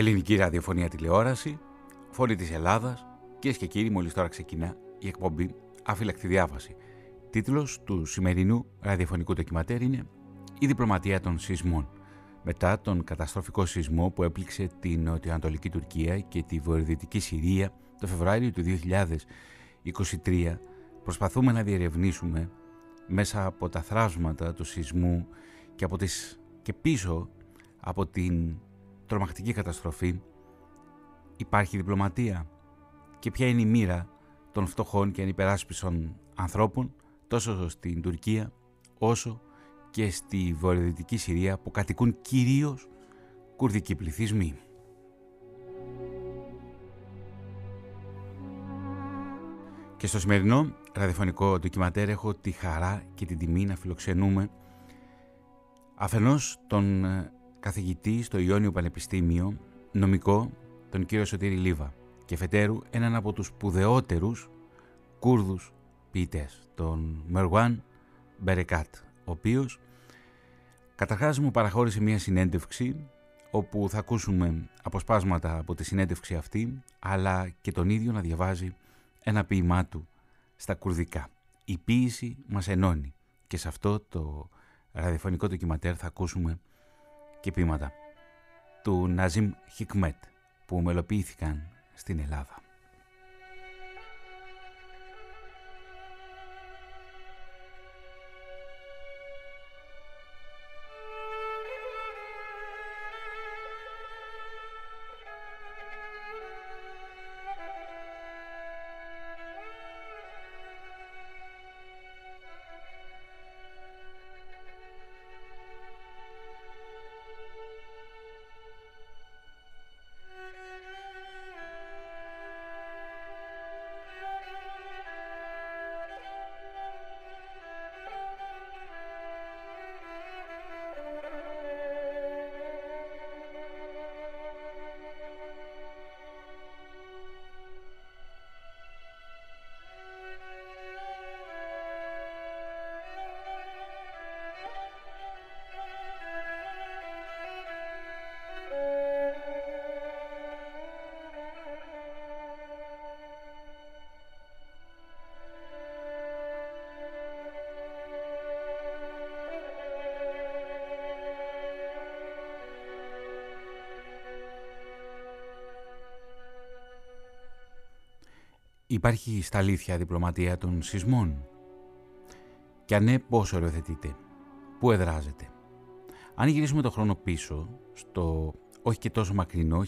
Ελληνική ραδιοφωνία τηλεόραση, φωνή της Ελλάδας, κυρίες και κύριοι, μόλις τώρα ξεκινά η εκπομπή Αφύλακτη Διάβαση. Τίτλος του σημερινού ραδιοφωνικού ντοκιματέρ είναι «Η διπλωματία των σεισμών» μετά τον καταστροφικό σεισμό που έπληξε την νοτιοανατολική Τουρκία και τη βορειοδυτική Συρία το Φεβρουάριο του 2023 προσπαθούμε να διερευνήσουμε μέσα από τα θράσματα του σεισμού και, από τις, και πίσω από την τρομακτική καταστροφή υπάρχει διπλωματία και ποια είναι η μοίρα των φτωχών και ανυπεράσπισων ανθρώπων τόσο στην Τουρκία όσο και στη βορειοδυτική Συρία που κατοικούν κυρίως κουρδικοί πληθυσμοί. Και στο σημερινό ραδιοφωνικό ντοκιματέρ έχω τη χαρά και την τιμή να φιλοξενούμε αφενός τον ε, καθηγητή στο Ιόνιο Πανεπιστήμιο, νομικό, τον κύριο Σωτήρη Λίβα και φετέρου έναν από τους σπουδαιότερους Κούρδους ποιητές, τον Μεργουάν Μπερεκάτ, ο οποίος καταρχάς μου παραχώρησε μια συνέντευξη όπου θα ακούσουμε αποσπάσματα από τη συνέντευξη αυτή αλλά και τον ίδιο να διαβάζει ένα ποίημά του στα κουρδικά. Η ποίηση μας ενώνει και σε αυτό το ραδιοφωνικό ντοκιματέρ θα ακούσουμε και ποίηματα του Ναζίμ Χικμέτ που μελοποιήθηκαν στην Ελλάδα. Υπάρχει στα αλήθεια διπλωματία των σεισμών; Και αν ναι, πώς οριοθετείτε, πού εδράζετε; Αν γυρίσουμε το χρόνο πίσω, στο όχι και τόσο μακρινό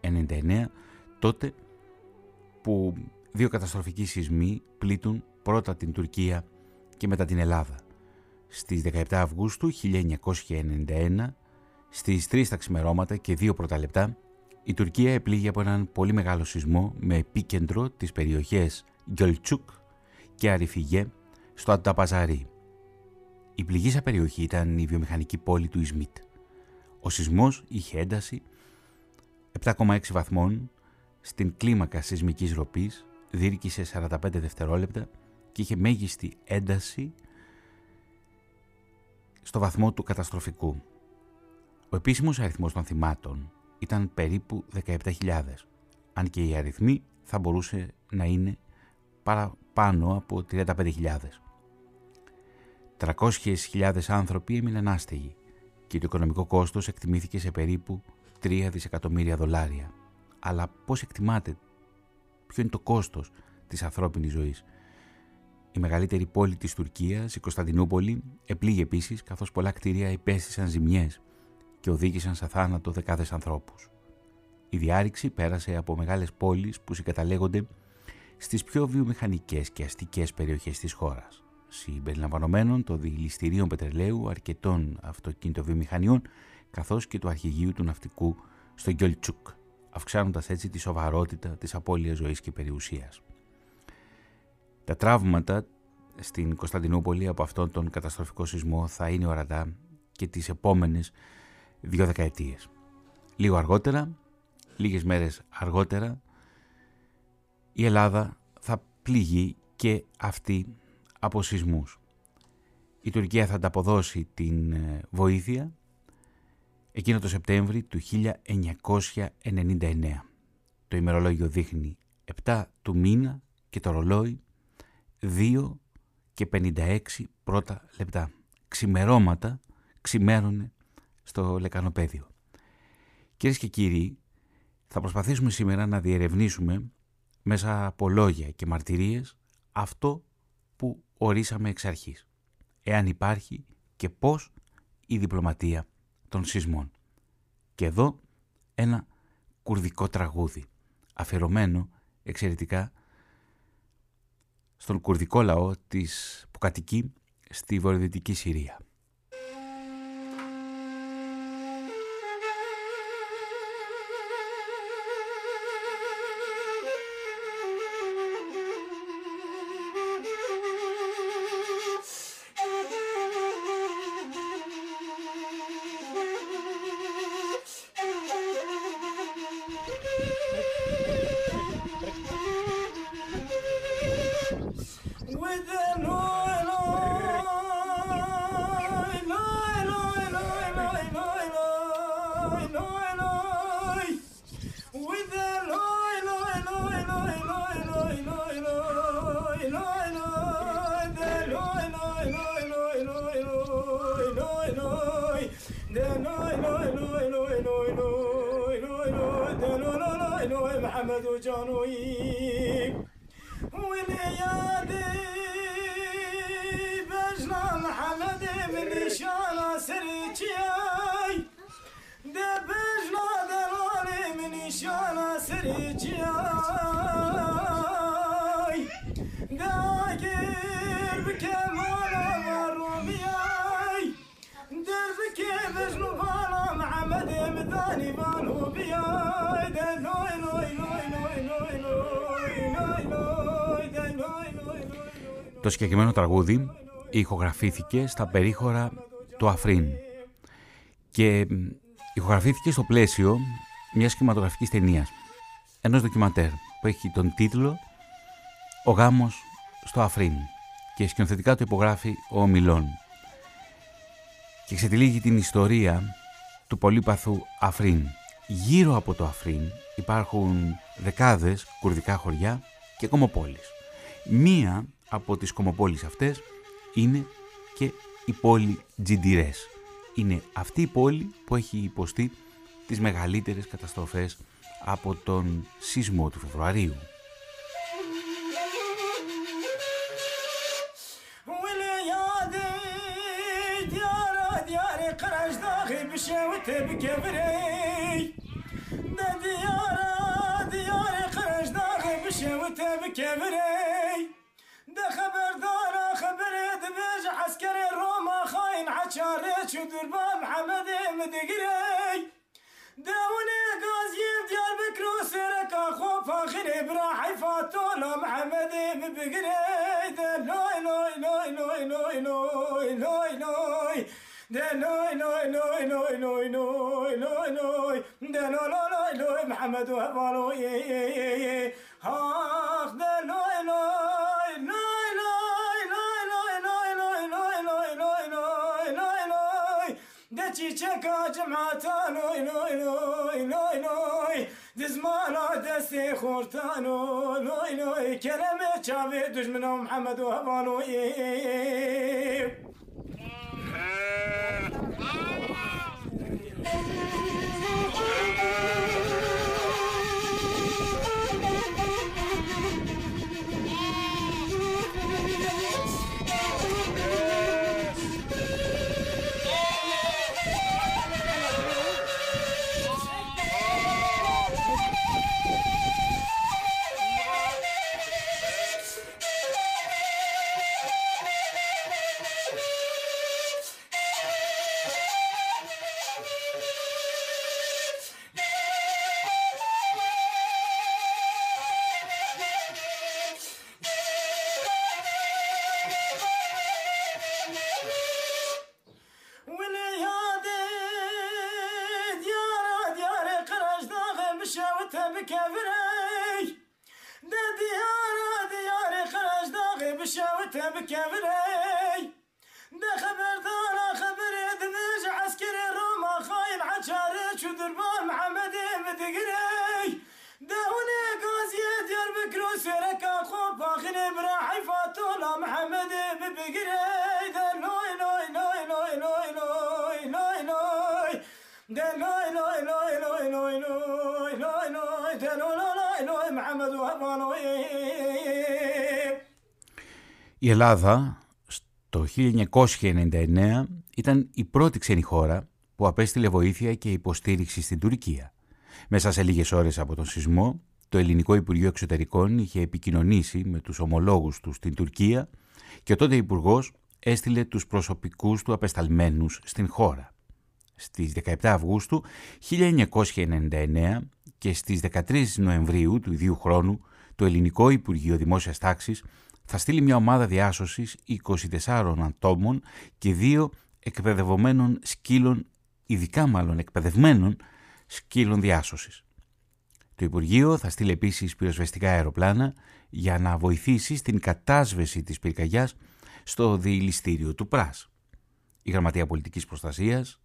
1999, τότε που δύο καταστροφικοί σεισμοί πλήττουν πρώτα την Τουρκία και μετά την Ελλάδα. Στις 17 Αυγούστου 1991, στις 3 τα ξημερώματα και 2 πρώτα λεπτά, η Τουρκία επλήγει από έναν πολύ μεγάλο σεισμό με επίκεντρο τις περιοχές Γκιολτσούκ και Αριφιγέ στο Ανταπαζαρί. Η πληγήσα περιοχή ήταν η βιομηχανική πόλη του Ισμίτ. Ο σεισμός είχε ένταση 7,6 βαθμών στην κλίμακα σεισμικής ροπής, δίρκησε 45 δευτερόλεπτα και είχε μέγιστη ένταση στο βαθμό του καταστροφικού. Ο επίσημος αριθμός των θυμάτων ήταν περίπου 17.000, αν και οι αριθμοί θα μπορούσε να είναι παραπάνω από 35.000. 300.000 άνθρωποι έμειναν άστεγοι και το οικονομικό κόστος εκτιμήθηκε σε περίπου 3 δισεκατομμύρια δολάρια. Αλλά πώς εκτιμάτε; Ποιο είναι το κόστος της ανθρώπινης ζωής; Η μεγαλύτερη πόλη της Τουρκίας, η Κωνσταντινούπολη, επλήγει επίσης καθώς πολλά κτίρια υπέστησαν ζημιές και οδήγησαν σε θάνατο δεκάδες ανθρώπους. Η διάρρηξη πέρασε από μεγάλες πόλεις που συγκαταλέγονται στις πιο βιομηχανικές και αστικές περιοχές της χώρας, συμπεριλαμβανομένων των δηληστηρίων πετρελαίου, αρκετών αυτοκινητοβιομηχανιών, καθώς και του αρχηγείου του ναυτικού στο Γκιολτσούκ, αυξάνοντας έτσι τη σοβαρότητα της απώλειας ζωής και περιουσίας. Τα τραύματα στην Κωνσταντινούπολη από αυτόν τον καταστροφικό σεισμό θα είναι ορατά και τις επόμενες δύο δεκαετίες. Λίγο αργότερα, λίγες μέρες αργότερα, η Ελλάδα θα πληγεί και αυτή από σεισμούς. Η Τουρκία θα ανταποδώσει την ε, βοήθεια εκείνο το Σεπτέμβρη του 1999. Το ημερολόγιο δείχνει 7 του μήνα και το ρολόι 2 και 56 πρώτα λεπτά. Ξημερώματα ξημέρωνε στο λεκανοπέδιο. Κυρίες και κύριοι, θα προσπαθήσουμε σήμερα να διερευνήσουμε μέσα από λόγια και μαρτυρίες αυτό που ορίσαμε εξ αρχής. Εάν υπάρχει και πώς η διπλωματία των σεισμών. Και εδώ ένα κουρδικό τραγούδι, αφιερωμένο εξαιρετικά στον κουρδικό λαό της, που κατοικεί στη βορειοδυτική Συρία. Συγκεκριμένο τραγούδι ηχογραφήθηκε στα περίχωρα του Αφρίν και ηχογραφήθηκε στο πλαίσιο μιας σχηματογραφικής ταινίας, ενός ντοκιματέρ που έχει τον τίτλο «Ο γάμος στο Αφρίν» και σκηνοθετικά το υπογράφει ο Μιλών και ξετυλίγει την ιστορία του πολύπαθου Αφρίν. Γύρω από το Αφρίν υπάρχουν δεκάδες κουρδικά χωριά και κομοπόλεις. Μία από τις κομοπόλεις αυτές είναι και η πόλη Τζιντιρές. Είναι αυτή η πόλη που έχει υποστεί τις μεγαλύτερες καταστροφές από τον σεισμό του Φεβρουαρίου. داره چودور با محمد مدگری داونه گازیم دیار بکرو سرکا خوب فاخر ابراحی فاتولا محمد مبگری دلوی لوی لوی لوی لوی لوی لوی لوی دلوي لوي لوي لوي لوي لوي لوي لوي دلوي لوي لوي محمد وهبالوي هاخ دلوي چیچکا جمعتا نوی نوی نوی نوی. دزمانا دستی خورتانو نوی نوی. کلمه چاوی دجمنو محمد و هبانوی Ελλάδα το 1999 ήταν η πρώτη ξένη χώρα που απέστειλε βοήθεια και υποστήριξη στην Τουρκία. Μέσα σε λίγες ώρες από τον σεισμό, το Ελληνικό Υπουργείο Εξωτερικών είχε επικοινωνήσει με τους ομολόγους τους στην Τουρκία και ο τότε υπουργός έστειλε τους προσωπικούς του απεσταλμένους στην χώρα. Στις 17 Αυγούστου 1999 και στις 13 Νοεμβρίου του ίδιου χρόνου το Ελληνικό Υπουργείο Δημόσιας Τάξης θα στείλει μια ομάδα διάσωσης 24 ατόμων και δύο εκπαιδευομένων σκύλων, ειδικά μάλλον εκπαιδευμένων σκύλων διάσωσης. Το Υπουργείο θα στείλει επίσης πυροσβεστικά αεροπλάνα για να βοηθήσει στην κατάσβεση της πυρκαγιάς στο διηλιστήριο του ΠΡΑΣ. Η Γραμματεία Πολιτικής Προστασίας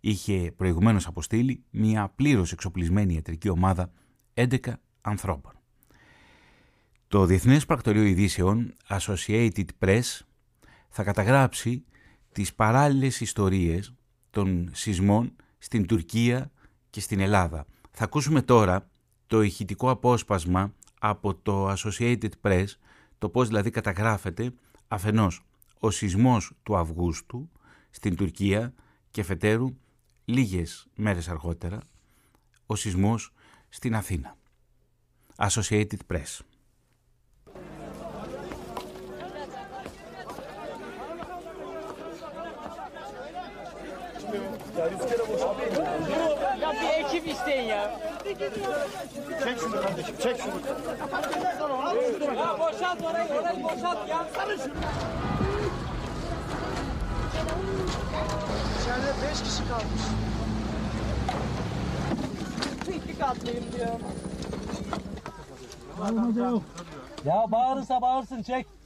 είχε προηγουμένως αποστείλει μια πλήρως εξοπλισμένη ιατρική ομάδα 11 ανθρώπων. Το Διεθνές Πρακτορείο Ειδήσεων Associated Press θα καταγράψει τις παράλληλες ιστορίες των σεισμών στην Τουρκία και στην Ελλάδα. Θα ακούσουμε τώρα το ηχητικό απόσπασμα από το Associated Press, το πώς δηλαδή καταγράφεται αφενός ο σεισμός του Αυγούστου στην Τουρκία και φετέρου λίγες μέρες αργότερα ο σεισμός στην Αθήνα. Associated Press. İsteyin ya. Çek şunu kardeşim, çek şunu. Ya boşalt orayı, orayı boşalt ya. İçeride beş kişi kalmış. İki katlıyım diyor. Ya bağırırsa bağırsın çek.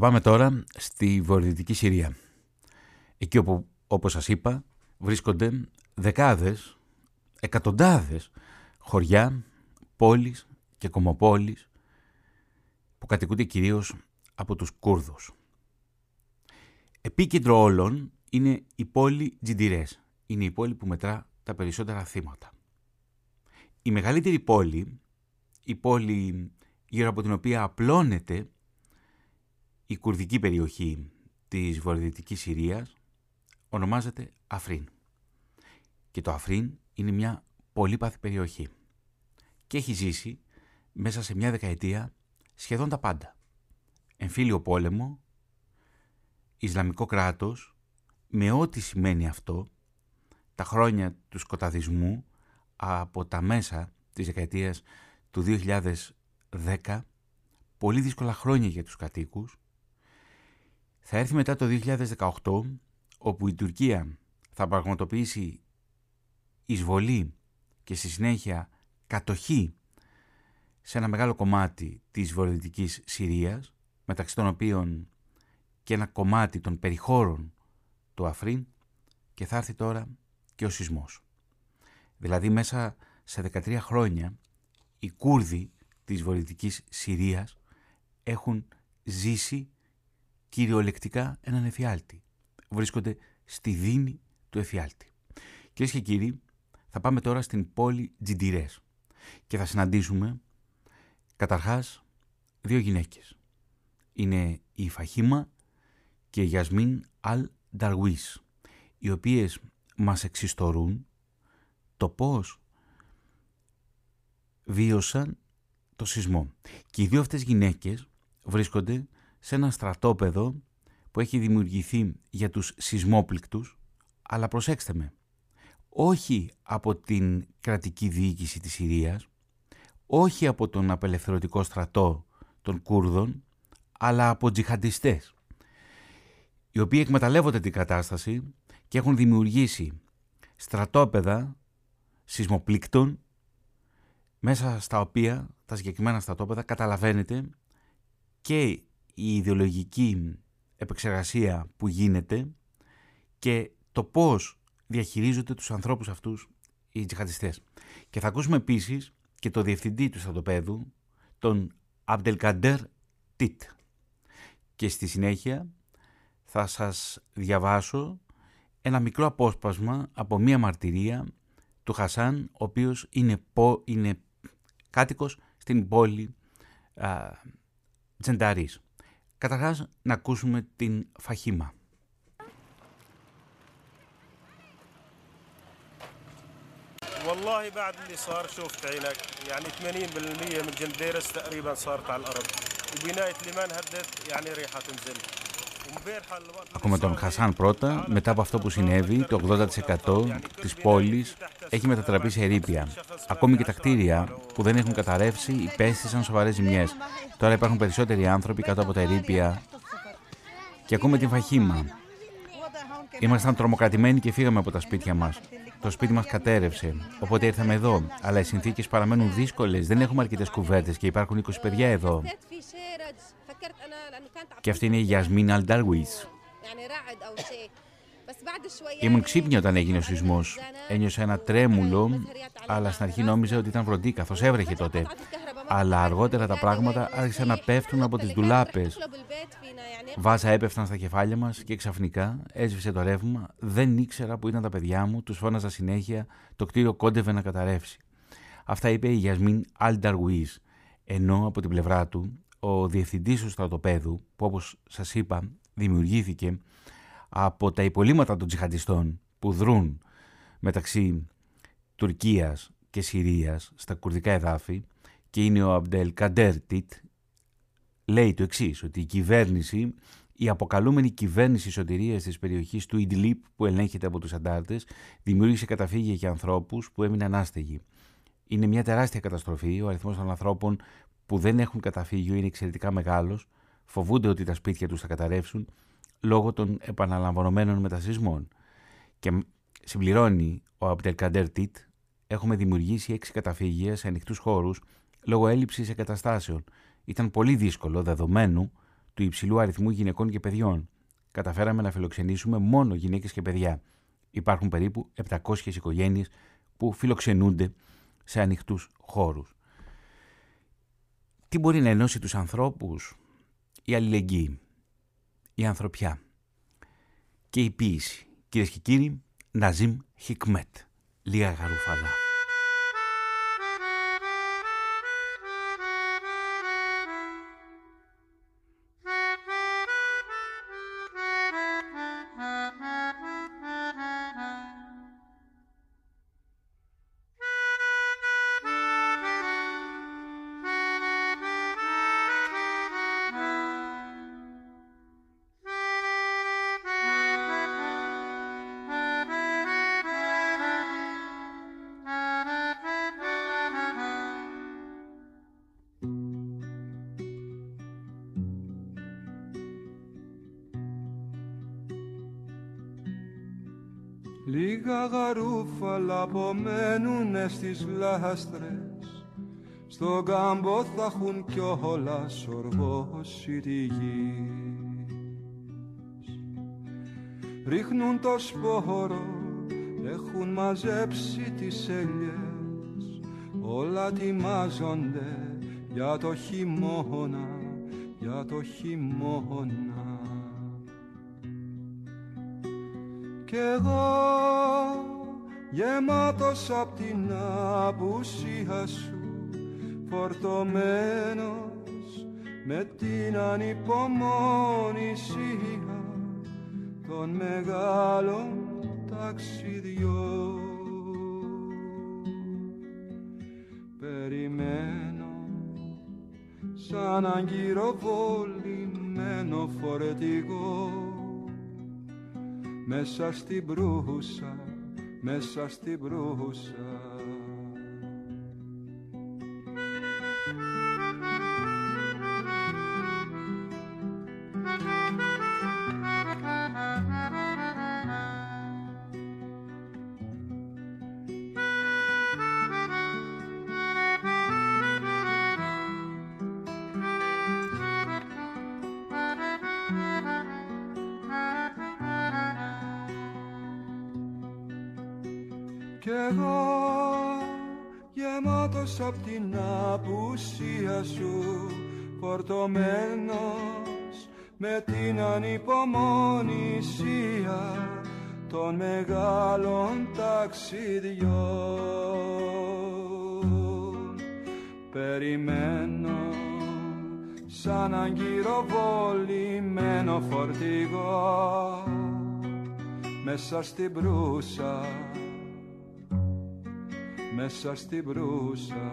Πάμε τώρα στη βορειοδυτική Συρία. Εκεί όπου, όπως σας είπα, βρίσκονται δεκάδες, εκατοντάδες χωριά, πόλεις και κομοπόλεις που κατοικούνται κυρίως από τους Κούρδους. Επίκεντρο όλων είναι η πόλη Τζιντιρές. Είναι η πόλη που μετρά τα περισσότερα θύματα. Η μεγαλύτερη πόλη, η πόλη γύρω από την οποία απλώνεται η κουρδική περιοχή της βορειοδυτικής Συρίας ονομάζεται Αφρίν. Και το Αφρίν είναι μια πολύπαθη περιοχή και έχει ζήσει μέσα σε μια δεκαετία σχεδόν τα πάντα. Εμφύλιο πόλεμο, Ισλαμικό κράτος, με ό,τι σημαίνει αυτό, τα χρόνια του σκοταδισμού από τα μέσα της δεκαετίας του 2010, πολύ δύσκολα χρόνια για τους κατοίκους, θα έρθει μετά το 2018, όπου η Τουρκία θα πραγματοποιήσει εισβολή και στη συνέχεια κατοχή σε ένα μεγάλο κομμάτι της βορειοδυτικής Συρίας, μεταξύ των οποίων και ένα κομμάτι των περιχώρων του Αφρίν και θα έρθει τώρα και ο σεισμός. Δηλαδή μέσα σε 13 χρόνια οι Κούρδοι της βορειοδυτικής Συρίας έχουν ζήσει κυριολεκτικά έναν εφιάλτη. Βρίσκονται στη δίνη του εφιάλτη. Κυρίες και κύριοι, θα πάμε τώρα στην πόλη Τζιντιρές και θα συναντήσουμε καταρχάς δύο γυναίκες. Είναι η Φαχίμα και η Γιασμίν Αλ Νταρουίς, οι οποίες μας εξιστορούν το πώς βίωσαν το σεισμό. Και οι δύο αυτές γυναίκες βρίσκονται σε ένα στρατόπεδο που έχει δημιουργηθεί για τους σεισμόπληκτους, αλλά προσέξτε με, όχι από την κρατική διοίκηση της Συρίας, όχι από τον απελευθερωτικό στρατό των Κούρδων, αλλά από τζιχαντιστές, οι οποίοι εκμεταλλεύονται την κατάσταση και έχουν δημιουργήσει στρατόπεδα σεισμοπλήκτων μέσα στα οποία τα συγκεκριμένα στρατόπεδα καταλαβαίνετε και η ιδεολογική επεξεργασία που γίνεται και το πώς διαχειρίζονται τους ανθρώπους αυτούς οι τζιχαντιστές. Και θα ακούσουμε επίσης και το διευθυντή του στρατοπέδου, τον Αμπτελκαντέρ Τίτ. Και στη συνέχεια θα σας διαβάσω ένα μικρό απόσπασμα από μία μαρτυρία του Χασάν, ο οποίος είναι, πο, είναι κάτοικος στην πόλη α, Τζενταρής. Καταρχάς να ακούσουμε την Φαχήμα. والله بعد اللي صار شوفت عينك يعني 80% من جنديرس تقريبا صارت على الارض وبنايه لمان هدت يعني ريحه تنزل Ακούμε τον Χασάν πρώτα, μετά από αυτό που συνέβη, το 80% της πόλης έχει μετατραπεί σε ερήπια. Ακόμη και τα κτίρια που δεν έχουν καταρρεύσει υπέστησαν σοβαρές ζημιές. Τώρα υπάρχουν περισσότεροι άνθρωποι κάτω από τα ερήπια και ακούμε την Φαχήμα. Ήμασταν τρομοκρατημένοι και φύγαμε από τα σπίτια μας. Το σπίτι μας κατέρευσε. Οπότε ήρθαμε εδώ. Αλλά οι συνθήκες παραμένουν δύσκολες. Δεν έχουμε αρκετές κουβέρτες και υπάρχουν 20 παιδιά εδώ. Και αυτή είναι η Γιασμίν Αλντάρουι. Ήμουν ξύπνη όταν έγινε ο σεισμός. Ένιωσα ένα τρέμουλο, αλλά στην αρχή νόμιζα ότι ήταν βροντί, καθώς έβρεχε τότε. Αλλά αργότερα τα πράγματα άρχισαν να πέφτουν από τις ντουλάπες. Βάζα έπεφταν στα κεφάλια μας και ξαφνικά έσβησε το ρεύμα. Δεν ήξερα που ήταν τα παιδιά μου, τους φώναζα συνέχεια, το κτίριο κόντευε να καταρρεύσει. Αυτά είπε η Γιασμίν Αλνταρουή. Ενώ από την πλευρά του, ο διευθυντής του στρατοπέδου, που όπως σας είπα δημιουργήθηκε από τα υπολείμματα των τζιχαντιστών που δρούν μεταξύ Τουρκίας και Συρίας στα κουρδικά εδάφη και είναι ο Αμπτελ Καντέρτιτ λέει το εξής ότι η κυβέρνηση, η αποκαλούμενη κυβέρνηση σωτηρίας της περιοχής του Ιντλίπ που ελέγχεται από τους αντάρτες δημιούργησε καταφύγια για ανθρώπους που έμειναν άστεγοι. Είναι μια τεράστια καταστροφή, ο αριθμός των ανθρώπων που δεν έχουν καταφύγιο είναι εξαιρετικά μεγάλος, φοβούνται ότι τα σπίτια τους θα καταρρεύσουν λόγω των επαναλαμβανωμένων μετασυσμών. Και συμπληρώνει ο Αμπτελκαντέρ Τίτ, έχουμε δημιουργήσει έξι καταφύγια σε ανοιχτούς χώρους λόγω έλλειψης εγκαταστάσεων. Ήταν πολύ δύσκολο δεδομένου του υψηλού αριθμού γυναικών και παιδιών. Καταφέραμε να φιλοξενήσουμε μόνο γυναίκες και παιδιά. Υπάρχουν περίπου 700 οικογένειες που φιλοξενούνται σε ανοιχτούς χώρους. Τι μπορεί να ενώσει τους ανθρώπους, η αλληλεγγύη η ανθρωπιά και η ποίηση. Κυρίες και κύριοι, Ναζίμ Χικμέτ. Λίγα γαρούφαλα. Λίγα γαρούφαλα απομένουνε στις λάστρες. Στον κάμπο θα έχουν κιόλα σοργώσει τη γη. Ρίχνουν το σπόρο, έχουν μαζέψει τις ελιές. Όλα ετοιμάζονται για το χειμώνα, για το χειμώνα Κι εγώ γεμάτος απ' την απουσία σου φορτωμένος με την ανυπομονησία των μεγάλων ταξιδιών. Περιμένω σαν αγκυροβολημένο φορετικό μέσα στην προύσα, μέσα στην προύσα. Κι εγώ γεμάτος απ' την απουσία σου φορτωμένος με την ανυπομονησία των μεγάλων ταξιδιών. Περιμένω σαν αγκυροβολημένο φορτηγό μέσα στην προύσα μέσα στην προύσα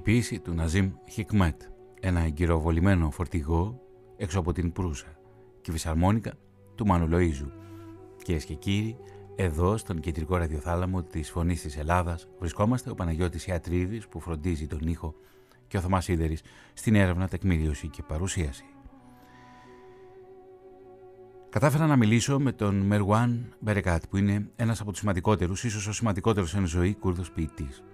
Η ποίηση του Ναζίμ Χικμέτ, ένα εγκυροβολημένο φορτηγό έξω από την Προύσα και η φυσαρμόνικα του Μάνου Λοΐζου. Κυρίες και κύριοι, εδώ στον κεντρικό ραδιοθάλαμο της Φωνής της Ελλάδας βρισκόμαστε ο Παναγιώτης Ιατρίδης που φροντίζει τον ήχο και ο Θωμάς Σίδερης στην έρευνα, τεκμηρίωση και παρουσίαση. Κατάφερα να μιλήσω με τον Μερουάν Μπερεκάτ που είναι ένας από τους σημαντικότερους, ίσως ο σημαντικότερος εν ζωή Κούρδος ποιητής.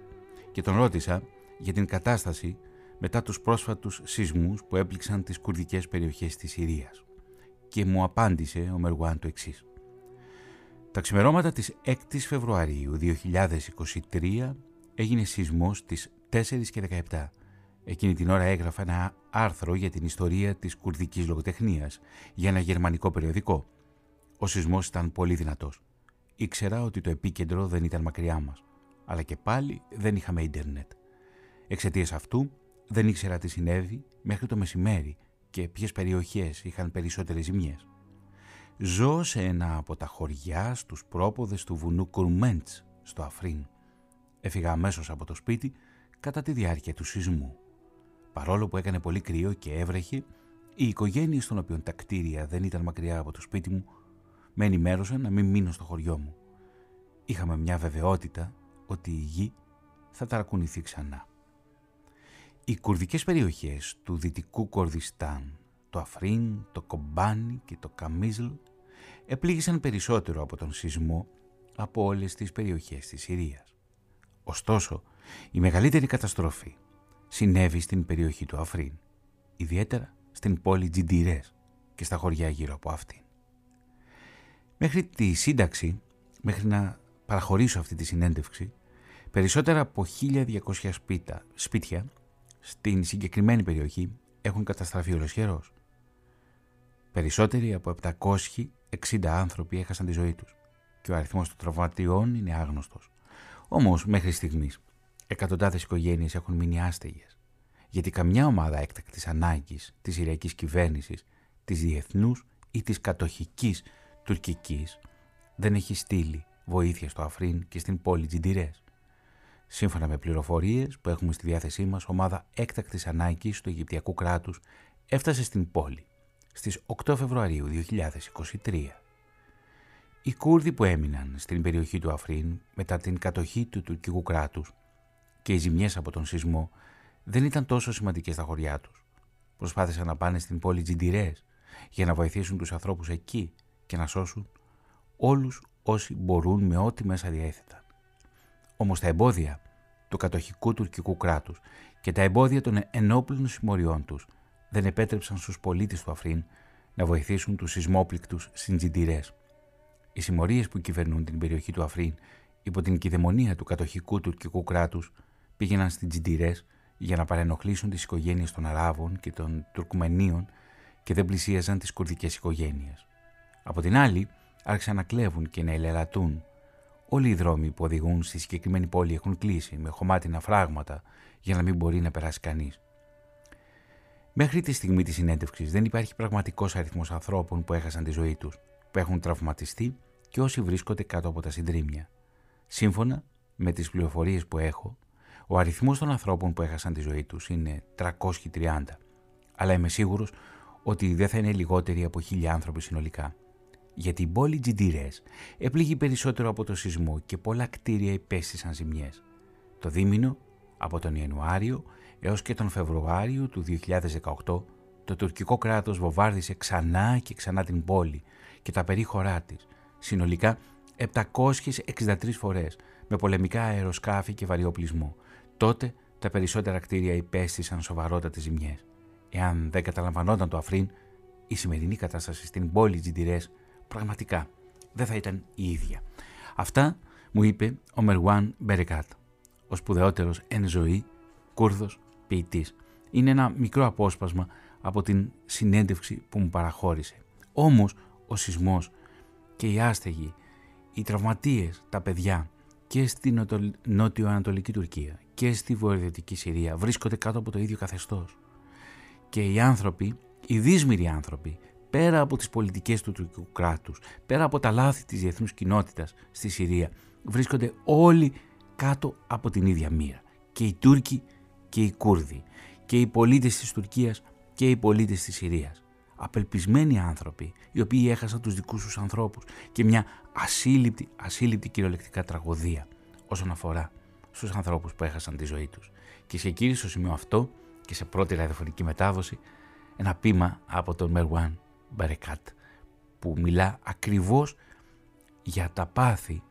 Και τον ρώτησα για την κατάσταση μετά τους πρόσφατους σεισμούς που έπληξαν τις κουρδικές περιοχές της Συρίας. Και μου απάντησε ο Μεργουάν το εξής. Τα ξημερώματα της 6ης Φεβρουαρίου 2023 έγινε σεισμός στις 4 και 17. Εκείνη την ώρα έγραφα ένα άρθρο για την ιστορία της κουρδικής λογοτεχνίας για ένα γερμανικό περιοδικό. Ο σεισμός ήταν πολύ δυνατός. Ήξερα ότι το επίκεντρο δεν ήταν μακριά μας, αλλά και πάλι δεν είχαμε ίντερνετ. Εξαιτίας αυτού δεν ήξερα τι συνέβη μέχρι το μεσημέρι και ποιες περιοχές είχαν περισσότερες ζημιές. Ζω σε ένα από τα χωριά στους πρόποδες του βουνού Κουρμέντς στο Αφρίν. Έφυγα αμέσως από το σπίτι κατά τη διάρκεια του σεισμού. Παρόλο που έκανε πολύ κρύο και έβρεχε, οι οικογένειε των οποίων τα κτίρια δεν ήταν μακριά από το σπίτι μου με ενημέρωσαν να μην μείνω στο χωριό μου. Είχαμε μια βεβαιότητα ότι η γη θα ταρακουνηθεί ξανά. Οι κουρδικές περιοχές του δυτικού Κορδιστάν, το Αφρίν, το Κομπάνι και το Καμίζλ επλήγησαν περισσότερο από τον σεισμό από όλες τις περιοχές της Συρίας. Ωστόσο, η μεγαλύτερη καταστροφή συνέβη στην περιοχή του Αφρίν, ιδιαίτερα στην πόλη Τζιντιρές και στα χωριά γύρω από αυτήν. Μέχρι τη σύνταξη, μέχρι να παραχωρήσω αυτή τη συνέντευξη, περισσότερα από 1200 σπίτα, σπίτια στην συγκεκριμένη περιοχή έχουν καταστραφεί ολοσχερός. Περισσότεροι από 760 άνθρωποι έχασαν τη ζωή τους και ο αριθμός των τραυματιών είναι άγνωστος. Όμως μέχρι στιγμής εκατοντάδες οικογένειες έχουν μείνει άστεγες γιατί καμιά ομάδα έκτακτης ανάγκης της Συριακής κυβέρνησης, της διεθνούς ή της κατοχικής τουρκικής δεν έχει στείλει βοήθεια στο Αφρίν και στην πόλη Τζιντιρές. Σύμφωνα με πληροφορίες που έχουμε στη διάθεσή μας, ομάδα έκτακτης ανάγκης του Αιγυπτιακού κράτους έφτασε στην πόλη στις 8 Φεβρουαρίου 2023. Οι Κούρδοι που έμειναν στην περιοχή του Αφρίν μετά την κατοχή του τουρκικού κράτους και οι ζημιές από τον σεισμό δεν ήταν τόσο σημαντικές στα χωριά τους. Προσπάθησαν να πάνε στην πόλη Τζιντιρές για να βοηθήσουν τους ανθρώπους εκεί και να σώσουν όλους όσοι μπορούν με ό,τι μέσα διέθεταν. Όμως τα εμπόδια του κατοχικού τουρκικού κράτους και τα εμπόδια των ενόπλων συμμοριών τους δεν επέτρεψαν στους πολίτες του Αφρίν να βοηθήσουν τους σεισμόπληκτους συντζιντηρές. Οι συμμορίες που κυβερνούν την περιοχή του Αφρίν υπό την κυδαιμονία του κατοχικού τουρκικού κράτους πήγαιναν στην Τζιντιρές για να παρενοχλήσουν τις οικογένειες των Αράβων και των Τουρκουμενίων και δεν πλησίαζαν τις κουρδικές οικογένειες. Από την άλλη, άρχισαν να κλέβουν και να ελερατούν Όλοι οι δρόμοι που οδηγούν στη συγκεκριμένη πόλη έχουν κλείσει με χωμάτινα φράγματα για να μην μπορεί να περάσει κανείς. Μέχρι τη στιγμή της συνέντευξης δεν υπάρχει πραγματικός αριθμός ανθρώπων που έχασαν τη ζωή τους, που έχουν τραυματιστεί και όσοι βρίσκονται κάτω από τα συντρίμια. Σύμφωνα με τις πληροφορίες που έχω, ο αριθμός των ανθρώπων που έχασαν τη ζωή τους είναι 330, αλλά είμαι σίγουρος ότι δεν θα είναι λιγότεροι από χίλια άνθρωποι συνολικά για την πόλη Τζιντιρές έπληγε περισσότερο από το σεισμό και πολλά κτίρια υπέστησαν ζημιές. το δίμηνο από τον Ιανουάριο έως και τον Φεβρουάριο του 2018 το τουρκικό κράτος βομβάρδισε ξανά και ξανά την πόλη και τα περίχωρά της, συνολικά 763 φορές, με πολεμικά αεροσκάφη και βαριοπλισμό. Τότε τα περισσότερα κτίρια υπέστησαν σοβαρότατες ζημιές. Εάν δεν καταλαμβανόταν το Αφρίν, η σημερινή κατάσταση στην πόλη Τζιντιρές πραγματικά δεν θα ήταν η ίδια. Αυτά μου είπε ο Μεργουάν Μπερεκάτ, ο σπουδαιότερος εν ζωή Κούρδος ποιητής. Είναι ένα μικρό απόσπασμα από την συνέντευξη που μου παραχώρησε. Όμως ο σεισμός και οι άστεγοι, οι τραυματίες, τα παιδιά και στην νότιο-ανατολική Τουρκία και στη βορειοδυτική Συρία βρίσκονται κάτω από το ίδιο καθεστώς. Και οι άνθρωποι, οι δύσμηροι άνθρωποι, πέρα από τις πολιτικές του τουρκικού κράτους, πέρα από τα λάθη της διεθνούς κοινότητας στη Συρία, βρίσκονται όλοι κάτω από την ίδια μοίρα. Και οι Τούρκοι και οι Κούρδοι και οι πολίτες της Τουρκίας και οι πολίτες της Συρίας. Απελπισμένοι άνθρωποι οι οποίοι έχασαν τους δικούς τους ανθρώπους και μια ασύλληπτη, ασύλληπτη κυριολεκτικά τραγωδία όσον αφορά στους ανθρώπους που έχασαν τη ζωή τους. Και σε εκείνη στο σημείο αυτό και σε πρώτη ραδιοφωνική μετάδοση ένα πείμα από τον Μερουάν Μπαρεκάτ που μιλά ακριβώς για τα πάθη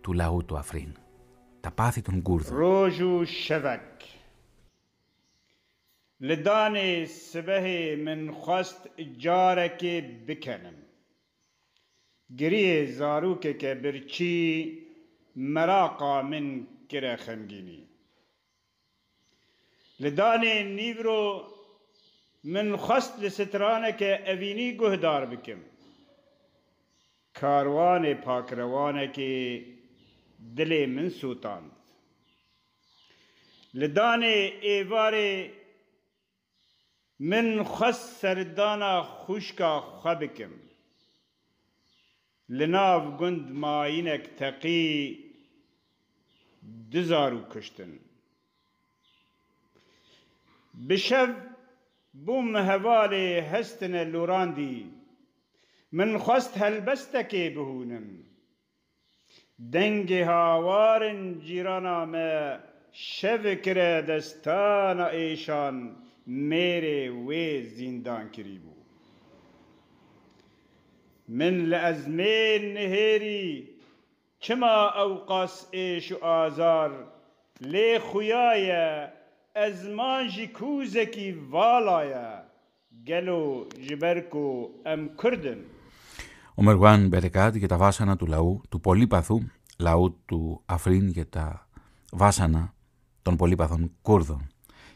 του λαού του Αφρίν. Τα πάθη των Κούρδων. Ρόζου Σεβακ لداني سبهي من خواست جارك بکنم گریه زاروک که برچی مراقا من کره خمگینی لداني نیورو من خواست li straneke evînî guhdar bikim. Karwanê pakrewanekî dilê min sûtand. Li danê êvarê min xwest serdana xuşka xwe bikim. Li nav gund mayinek teqî dizar û kuştin. Bi şev بوم هەواڵێ هەستنە لۆراندی من خواست هەلبەستەکێ بهونم. دەنگێ هاوارن جیرانە me şevikire destana êşan mêrê wê zîndan kirî bû min li ezmên nihêrî çima ewqas êş û azar lê xuyaye لی خویایا ازمان جی کوزکی والایا گلو جبرکو ام کردن Ο Μεργουάν Μπερεκάτ για τα βάσανα του λαού, του πολύπαθου λαού του Αφρίν για τα βάσανα των πολύπαθων Κούρδων.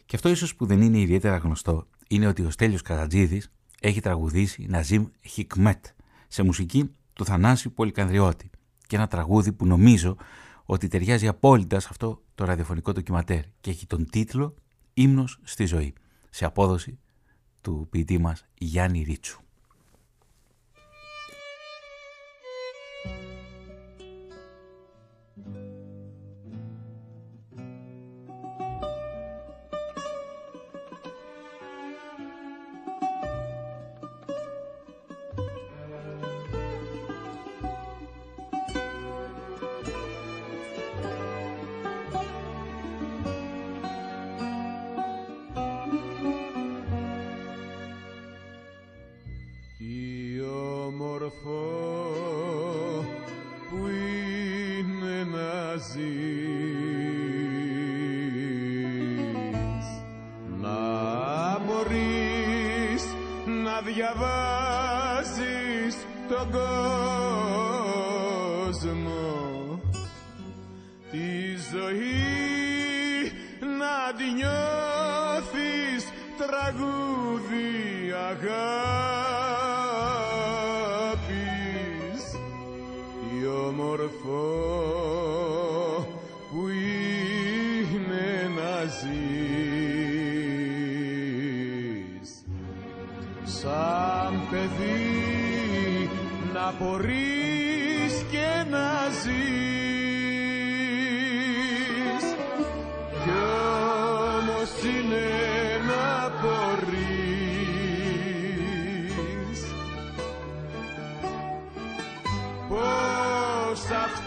Και αυτό ίσως που δεν είναι ιδιαίτερα γνωστό είναι ότι ο Στέλιος Καρατζίδης έχει τραγουδήσει Ναζίμ Χικμέτ σε μουσική του Θανάση Πολυκανδριώτη και ένα τραγούδι που νομίζω ότι ταιριάζει απόλυτα σε αυτό το ραδιοφωνικό ντοκιματέρ και έχει τον τίτλο «Ύμνος στη ζωή» σε απόδοση του ποιητή μας Γιάννη Ρίτσου.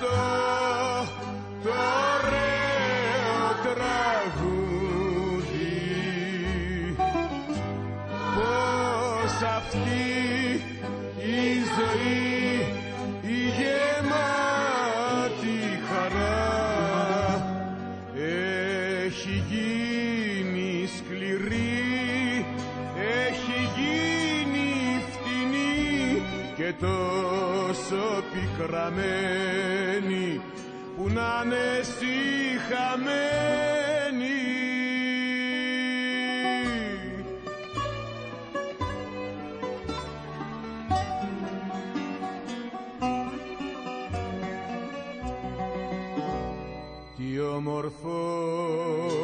Πως πικραμένη που να είναι χαμένη. Τι όμορφος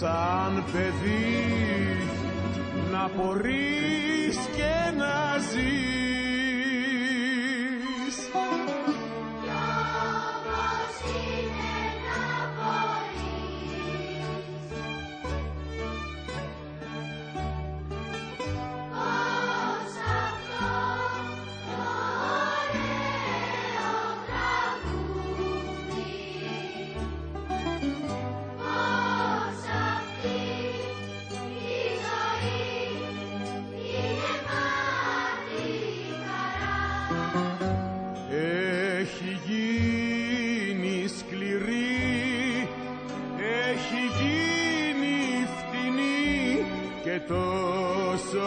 σαν παιδί να μπορείς και να ζεις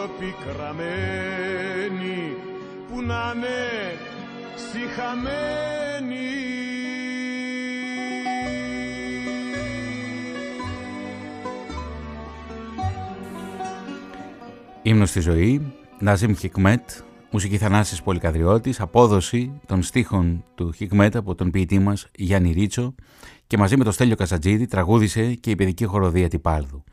τόσο πικραμένη που να είναι Ύμνος στη ζωή, Ναζίμ Χικμέτ, μουσική Θανάσης Πολυκαδριώτης, απόδοση των στίχων του Χικμέτ από τον ποιητή μας Γιάννη Ρίτσο και μαζί με τον Στέλιο Κασατζίδη τραγούδισε και η παιδική χοροδία Τυπάλδου.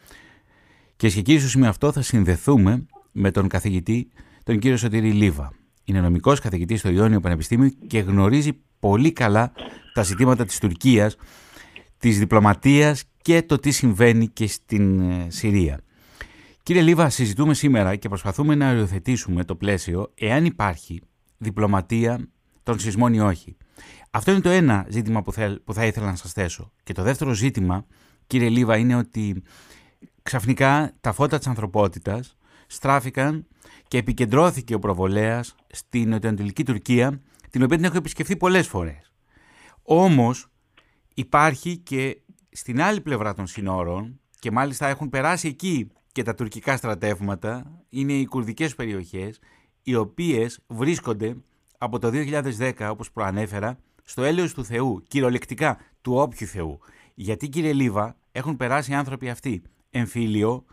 Και και κύριοι στο σημείο αυτό θα συνδεθούμε με τον καθηγητή τον κύριο Σωτήρη Λίβα. Είναι νομικός καθηγητής στο Ιόνιο Πανεπιστήμιο και γνωρίζει πολύ καλά τα ζητήματα της Τουρκίας, της διπλωματίας και το τι συμβαίνει και στην ε, Συρία. Κύριε Λίβα, συζητούμε σήμερα και προσπαθούμε να οριοθετήσουμε το πλαίσιο εάν υπάρχει διπλωματία των σεισμών ή όχι. Αυτό είναι το ένα ζήτημα που, θα, που θα ήθελα να σας θέσω. Και το δεύτερο ζήτημα, κύριε Λίβα, είναι ότι ξαφνικά τα φώτα της ανθρωπότητας στράφηκαν και επικεντρώθηκε ο προβολέας στην νοτιοανατολική Τουρκία, την οποία την έχω επισκεφθεί πολλές φορές. Όμως υπάρχει και στην άλλη πλευρά των συνόρων και μάλιστα έχουν περάσει εκεί και τα τουρκικά στρατεύματα, είναι οι κουρδικές περιοχές, οι οποίες βρίσκονται από το 2010, όπως προανέφερα, στο έλεος του Θεού, κυριολεκτικά του όποιου Θεού. Γιατί κύριε Λίβα έχουν περάσει οι άνθρωποι αυτοί εμφύλιο,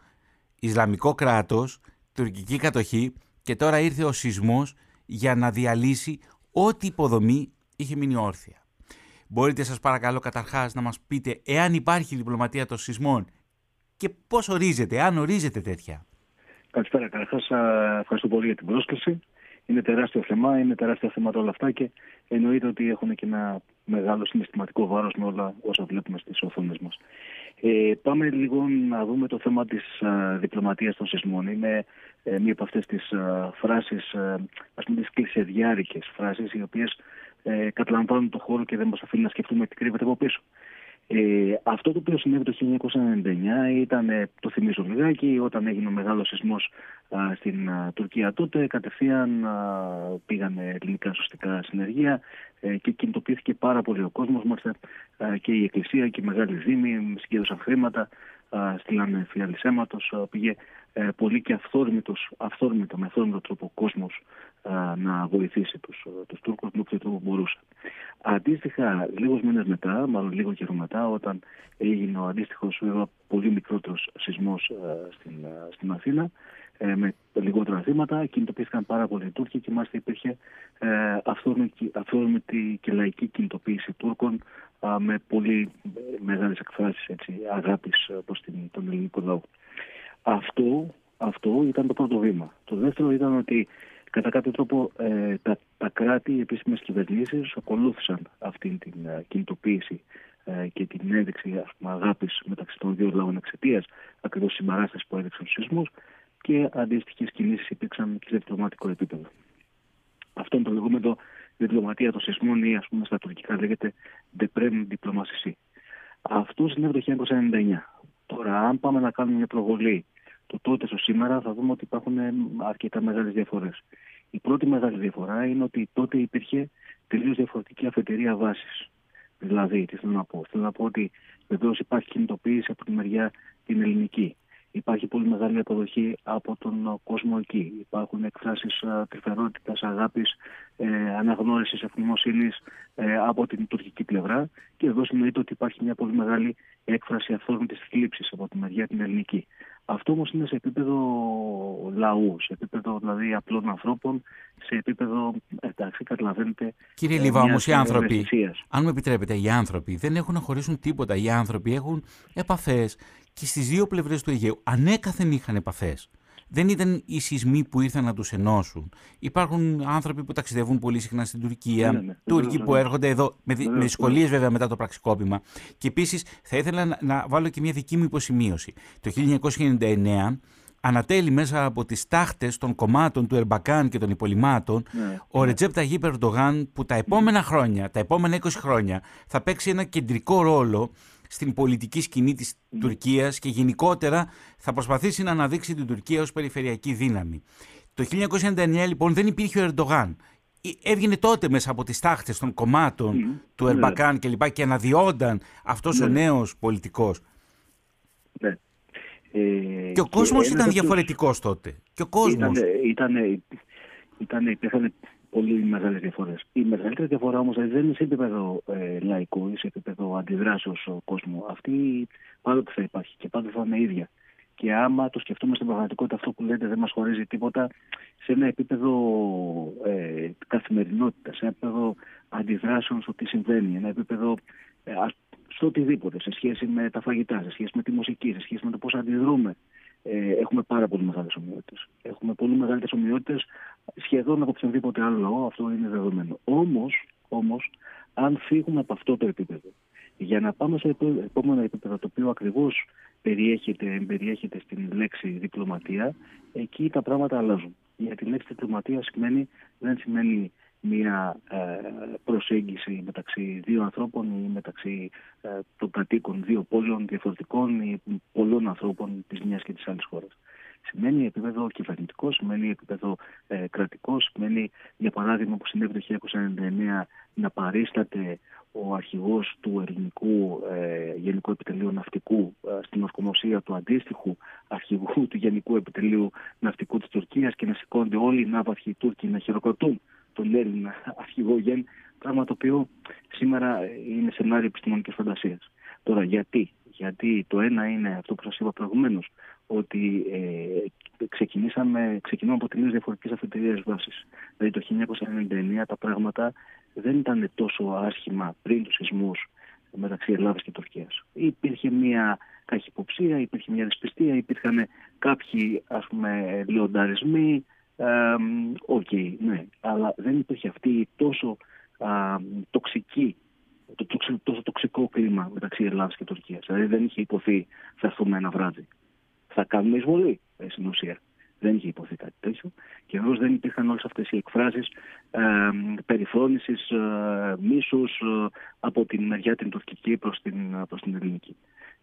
Ισλαμικό κράτος, τουρκική κατοχή και τώρα ήρθε ο σεισμός για να διαλύσει ό,τι υποδομή είχε μείνει όρθια. Μπορείτε σας παρακαλώ καταρχάς να μας πείτε εάν υπάρχει διπλωματία των σεισμών και πώς ορίζεται, αν ορίζεται τέτοια. Καλησπέρα. Καταρχάς, ευχαριστώ πολύ για την πρόσκληση. Είναι τεράστιο θέμα, είναι τεράστια θέματα όλα αυτά και εννοείται ότι έχουν και ένα μεγάλο συναισθηματικό βάρος με όλα όσα βλέπουμε στις οθόνες μας. Ε, πάμε λίγο να δούμε το θέμα της διπλωματίας των σεισμών. Είναι ε, μία από αυτές τις φράσεις, ας πούμε, τις κλεισεδιάρικες φράσεις, οι οποίες ε, καταλαμβάνουν το χώρο και δεν μας αφήνουν να σκεφτούμε τι κρύβεται από πίσω. Ε, αυτό το οποίο συνέβη το 1999 ήταν, ε, το θυμίζω λιγάκι, όταν έγινε ο μεγάλος σεισμός στην Τουρκία τότε, κατευθείαν α, πήγανε ελληνικά σωστικά συνεργεία ε, και κινητοποιήθηκε πάρα πολύ ο κόσμος, μάλιστα και η Εκκλησία και οι μεγάλοι δήμοι συγκέντρωσαν χρήματα, στείλανε φιάλης αίματος, πήγε ε, πολύ και αυθόρμητος, αυθόρμητο, με αυθόρμητο τρόπο ο κόσμος να βοηθήσει τους, τους Τούρκους με όποιο τρόπο μπορούσε. Αντίστοιχα, λίγους μήνες μετά, μάλλον λίγο καιρό μετά, όταν έγινε ο αντίστοιχος πολύ μικρότερος σεισμός στην, στην Αθήνα με λιγότερα θύματα. Κινητοποιήθηκαν πάρα πολλοί Τούρκοι και μάλιστα υπήρχε αυθόρμητη και λαϊκή κινητοποίηση Τούρκων με πολύ μεγάλες εκφράσεις έτσι, αγάπης προς τον ελληνικό λαό. Αυτό, αυτό ήταν το πρώτο βήμα. Το δεύτερο ήταν ότι κατά κάποιο τρόπο ε, τα, τα κράτη, οι επίσημες κυβερνήσεις ακολούθησαν αυτή την ε, κινητοποίηση ε, και την έδειξη αγάπης μεταξύ των δύο λαών εξαιτίας ακριβώς συμπαράσταση που έδειξαν στους σεισμούς και αντίστοιχες κινήσεις υπήρξαν και σε διπλωματικό επίπεδο. Αυτό είναι το λεγόμενο διπλωματία των σεισμών ή ας πούμε στα τουρκικά λέγεται Deprem Diplomacy. Αυτό συνέβη το 1999. Τώρα, αν πάμε να κάνουμε μια προβολή το τότε στο σήμερα, θα δούμε ότι υπάρχουν αρκετά μεγάλες διαφορές. Η πρώτη μεγάλη διαφορά είναι ότι τότε υπήρχε τελείως διαφορετική αφετηρία βάσης. Δηλαδή, τι θέλω να πω. Θέλω να πω ότι βεβαίως υπάρχει κινητοποίηση από τη μεριά την ελληνική. Υπάρχει πολύ μεγάλη αποδοχή από τον κόσμο εκεί. Υπάρχουν εκφράσεις τρυφερότητας, αγάπης, ε, αναγνώρισης ευγνωμοσύνης ε, από την τουρκική πλευρά. Και εδώ σημαίνει ότι υπάρχει μια πολύ μεγάλη έκφραση αυθόρμητης θλίψης από τη μεριά την ελληνική. Αυτό όμως είναι σε επίπεδο λαού, σε επίπεδο δηλαδή απλών ανθρώπων, σε επίπεδο. Εντάξει, καταλαβαίνετε. Κύριε Λίβα, όμως οι άνθρωποι, αν μου επιτρέπετε, οι άνθρωποι δεν έχουν να χωρίσουν τίποτα. Οι άνθρωποι έχουν επαφές και στις δύο πλευρές του Αιγαίου. Ανέκαθεν είχαν επαφές δεν ήταν οι σεισμοί που ήρθαν να τους ενώσουν. Υπάρχουν άνθρωποι που ταξιδεύουν πολύ συχνά στην Τουρκία, ναι, ναι, ναι. Τούρκοι που έρχονται εδώ, με, με δυσκολίες βέβαια μετά το πραξικόπημα. Και επίσης θα ήθελα να, να βάλω και μια δική μου υποσημείωση. Το 1999 ανατέλει μέσα από τις τάχτες των κομμάτων του Ερμπακάν και των υπολοιμάτων ο Ρετζέπ Ταγί Περντογάν που τα επόμενα χρόνια, τα επόμενα 20 χρόνια θα παίξει ένα κεντρικό ρόλο στην πολιτική σκηνή της mm. Τουρκίας και γενικότερα θα προσπαθήσει να αναδείξει την Τουρκία ως περιφερειακή δύναμη. Το 1999 λοιπόν δεν υπήρχε ο Ερντογάν. Έβγαινε τότε μέσα από τις τάχτες των κομμάτων του ναι. Ερμπακάν και λοιπά και αναδυόνταν αυτός ο ναι. νέος πολιτικός. Ναι. Ε, και ο κόσμος ήταν διαφορετικός τότε. Και ο κόσμος. Ήταν, ήταν, ήταν, υπήρχαν πολύ μεγάλες διαφορές. Η μεγαλύτερη διαφορά όμως δεν είναι σε επίπεδο ε, λαϊκό ή σε επίπεδο αντιδράσεως κόσμου. Αυτή πάντοτε θα υπάρχει και πάντοτε θα είναι ίδια. Και άμα το σκεφτούμε στην πραγματικότητα αυτό που λέτε δεν μας χωρίζει τίποτα σε ένα επίπεδο ε, καθημερινότητας, σε ένα επίπεδο αντιδράσεων στο τι συμβαίνει, ένα επίπεδο ε, στο οτιδήποτε, σε σχέση με τα φαγητά, σε σχέση με τη μουσική, σε σχέση με το πώς αντιδρούμε ε, έχουμε πάρα πολύ μεγάλες ομοιότητες. Έχουμε πολύ μεγαλύτερε ομοιότητες σχεδόν από οποιονδήποτε άλλο λαό, αυτό είναι δεδομένο. Όμως, όμως, αν φύγουμε από αυτό το επίπεδο, για να πάμε σε επόμενο επίπεδο, το οποίο ακριβώς περιέχεται, περιέχεται στην λέξη διπλωματία, εκεί τα πράγματα αλλάζουν. Γιατί η λέξη διπλωματία σημαίνει, δεν σημαίνει μια ε, προσέγγιση μεταξύ δύο ανθρώπων ή μεταξύ ε, των κατοίκων δύο πόλεων διαφορετικών ή πολλών ανθρώπων της μιας και της άλλης χώρας. Σημαίνει επίπεδο κυβερνητικό, σημαίνει επίπεδο ε, κρατικό, σημαίνει για παράδειγμα που συνέβη το 1999 να παρίσταται ο αρχηγός του ελληνικού ε, Γενικού Επιτελείου Ναυτικού ε, στην ορκομοσία του αντίστοιχου αρχηγού του Γενικού Επιτελείου Ναυτικού της Τουρκίας και να σηκώνται όλοι οι ναύαρχοι Τούρκοι να χειροκροτούν τον Έλληνα αρχηγό Γεν, πράγμα το οποίο σήμερα είναι σενάριο επιστημονικής φαντασίας. Τώρα γιατί, γιατί το ένα είναι αυτό που σας είπα προηγουμένως, ότι ε, ξεκινήσαμε, ξεκινούμε από τελείως διαφορετικές αφετηρίες βάσεις. Δηλαδή το 1999 τα πράγματα δεν ήταν τόσο άσχημα πριν τους σεισμούς μεταξύ Ελλάδας και Τουρκίας. Υπήρχε μια καχυποψία, υπήρχε μια δυσπιστία, υπήρχαν κάποιοι ας πούμε λεονταρισμοί, OK, okay, ναι, αλλά δεν υπήρχε αυτή η τόσο α, τοξική, το, τόσο τοξικό κλίμα μεταξύ Ελλάδας και Τουρκίας. Δηλαδή δεν είχε ειπωθεί θα έρθουμε ένα βράδυ. Θα κάνουμε εισβολή ε, στην ουσία. Δεν είχε ειπωθεί κάτι τέτοιο και εδώ δεν υπήρχαν όλες αυτές οι εκφράσεις ε, περιφρόνησης, ε, μίσους ε, από την μεριά την τουρκική προς την, προς την ελληνική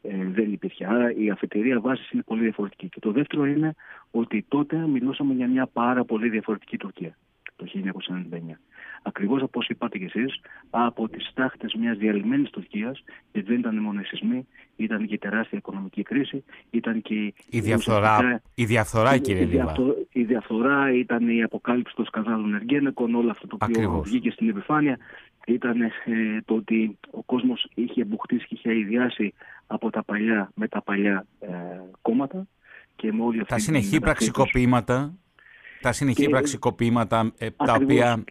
ε, δεν υπήρχε. Άρα η αφετηρία βάσης είναι πολύ διαφορετική. Και το δεύτερο είναι ότι τότε μιλούσαμε για μια πάρα πολύ διαφορετική Τουρκία. Το το 1999. Ακριβώς όπως είπατε κι εσείς, από τις στάχτες μιας διαλυμένης Τουρκίας, γιατί δεν ήταν μόνο οι σεισμοί, ήταν και η τεράστια οικονομική κρίση, ήταν και η διαφθορά, η διαφθορά κύριε Λίβα. Η διαφθορά ήταν η αποκάλυψη των σκανδάλων Εργένεκων, όλο αυτό το οποίο Ακριβώς. βγήκε στην επιφάνεια ήταν ε, το ότι ο κόσμος είχε εμπουχτήσει και είχε αειδιάσει από τα παλιά με τα παλιά ε, κόμματα και με όλη αυτή τα συνεχή πραξικοπήματα τα συνεχή πραξικοπήματα ε, τα οποία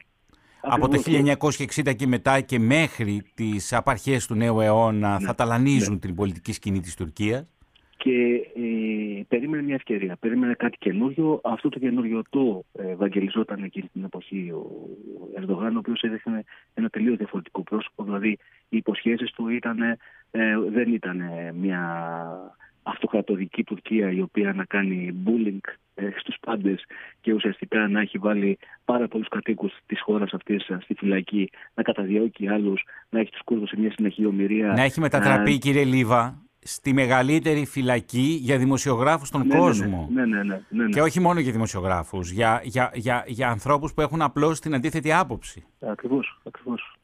από το 1960 και μετά και μέχρι τις απαρχές του νέου αιώνα ναι, θα ταλανίζουν ναι. την πολιτική σκηνή της Τουρκίας. Και ε, περίμενε μια ευκαιρία, περίμενε κάτι καινούριο. Αυτό το καινούριο το ε, ευαγγελιζόταν εκείνη την εποχή ο Ερντογάν, ο οποίος έδειχνε ένα τελείως διαφορετικό πρόσωπο. Δηλαδή, οι υποσχέσεις του ήταν, ε, δεν ήταν μια αυτοκρατορική Τουρκία η οποία να κάνει bullying ε, στους πάντες και ουσιαστικά να έχει βάλει πάρα πολλούς κατοίκους της χώρας αυτής ε, στη φυλακή, να καταδιώκει άλλους, να έχει τους Κούρδους σε μια συνεχή ομοιρία. Να έχει μετατραπεί, κύριε Λίβα, στη μεγαλύτερη φυλακή για δημοσιογράφους στον ναι, ναι, ναι. κόσμο. Ναι, ναι, ναι, ναι, Και όχι μόνο για δημοσιογράφους, για, για, για, για ανθρώπους που έχουν απλώς την αντίθετη άποψη. Ακριβώς, ακριβώς.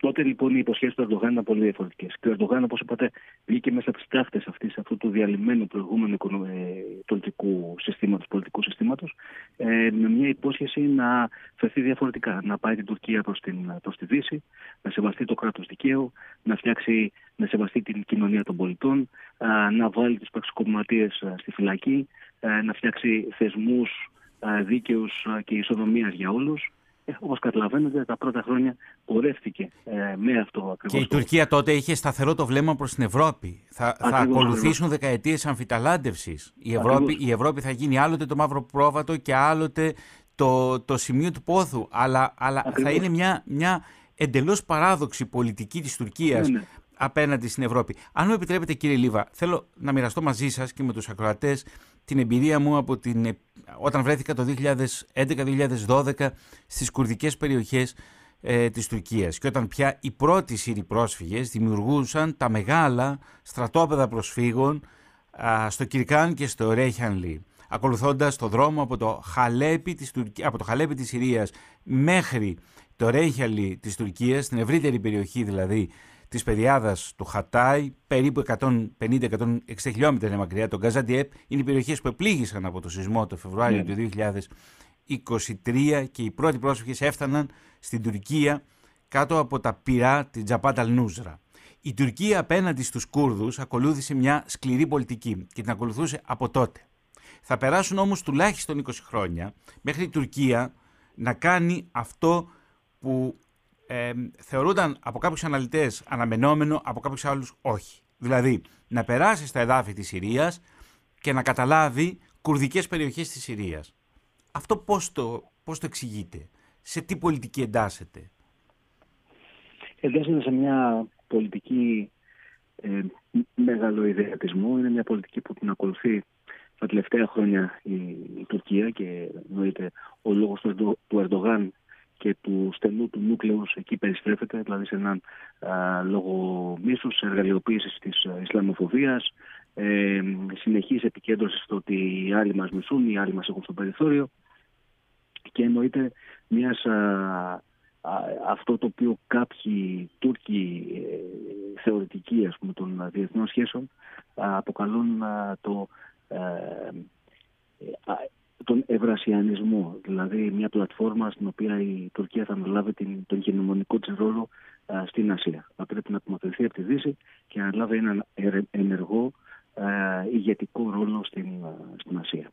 Τότε λοιπόν οι υποσχέσεις του Ερντογάν ήταν πολύ διαφορετικές. Και ο Ερντογάν, όπως είπατε, βγήκε μέσα από τις τάχτες αυτού του διαλυμένου προηγούμενου ε, πολιτικού συστήματος, πολιτικού συστήματος, ε, με μια υπόσχεση να φερθεί διαφορετικά. Να πάει την Τουρκία προς προς τη Δύση, να σεβαστεί το κράτος δικαίου, να φτιάξει, να σεβαστεί την κοινωνία των πολιτών, να βάλει του πραξικοπηματίες στη φυλακή, να φτιάξει θεσμούς δίκαιους και ισοδομίας για όλους. Ε, Όπως καταλαβαίνετε, τα πρώτα χρόνια πορεύτηκε ε, με αυτό ακριβώς. Και η Τουρκία τότε είχε σταθερό το βλέμμα προς την Ευρώπη. Θα, θα ακολουθήσουν δεκαετίες αμφιταλάντευσης. Η Ευρώπη, η Ευρώπη θα γίνει άλλοτε το μαύρο πρόβατο και άλλοτε το, το σημείο του πόθου. Αλλά, αλλά θα είναι μια, μια εντελώς παράδοξη πολιτική της Τουρκίας. Ναι, ναι. απέναντι στην Ευρώπη. Αν μου επιτρέπετε κύριε Λίβα, θέλω να μοιραστώ μαζί σας και με τους ακροατές την εμπειρία μου από την, όταν βρέθηκα το 2011-2012 στις κουρδικές περιοχές ε, της Τουρκίας. Και όταν πια οι πρώτοι Σύριοι πρόσφυγες δημιουργούσαν τα μεγάλα στρατόπεδα προσφύγων στο Κυρκάν και στο Ρέχιανλι ακολουθώντας το δρόμο από το Χαλέπι της, Τουρκία, από το Χαλέπι της Συρίας μέχρι το Ρέχιανλι της Τουρκίας, στην ευρύτερη περιοχή δηλαδή της περιάδας του Χατάι, περίπου 150-160 χιλιόμετρα είναι μακριά. Το Γκαζαντιέπ είναι οι περιοχές που επλήγησαν από το σεισμό το Φεβρουάριο ναι. του 2023 και οι πρώτοι πρόσφυγες έφταναν στην Τουρκία κάτω από τα πυρά της Τζαπάταλ Νούζρα. Η Τουρκία απέναντι στους Κούρδους ακολούθησε μια σκληρή πολιτική και την ακολουθούσε από τότε. Θα περάσουν όμως τουλάχιστον 20 χρόνια μέχρι η Τουρκία να κάνει αυτό που ε, θεωρούνταν από κάποιους αναλυτές αναμενόμενο, από κάποιους άλλους όχι. Δηλαδή, να περάσει στα εδάφη της Συρίας και να καταλάβει κουρδικές περιοχές της Συρίας. Αυτό πώς το, πώς το εξηγείτε, σε τι πολιτική εντάσσεται; Εντάσσεται σε μια πολιτική ε, μεγαλοειδεατισμού, είναι μια πολιτική που την ακολουθεί τα τελευταία χρόνια η, η Τουρκία και εννοείται ο λόγος του, του Ερντογάν και του στενού του νούκλεου εκεί περιστρέφεται, δηλαδή σε έναν α, λόγο μίσους, εργαλειοποίησης της Ισλαμοφοβίας, ε, συνεχής επικέντρωση στο ότι οι άλλοι μας μισούν, οι άλλοι μας έχουν στο περιθώριο. Και εννοείται μιας, αυτό το οποίο κάποιοι Τούρκοι ε, θεωρητικοί ας πούμε, των διεθνών σχέσεων αποκαλούν το ε, τον ευρασιανισμό, δηλαδή μια πλατφόρμα στην οποία η Τουρκία θα αναλάβει την, τον γενομονικό της ρόλο στην Ασία. Θα πρέπει να απομακρυνθεί από τη Δύση και να αναλάβει έναν ενεργό α, ηγετικό ρόλο στην, στην Ασία.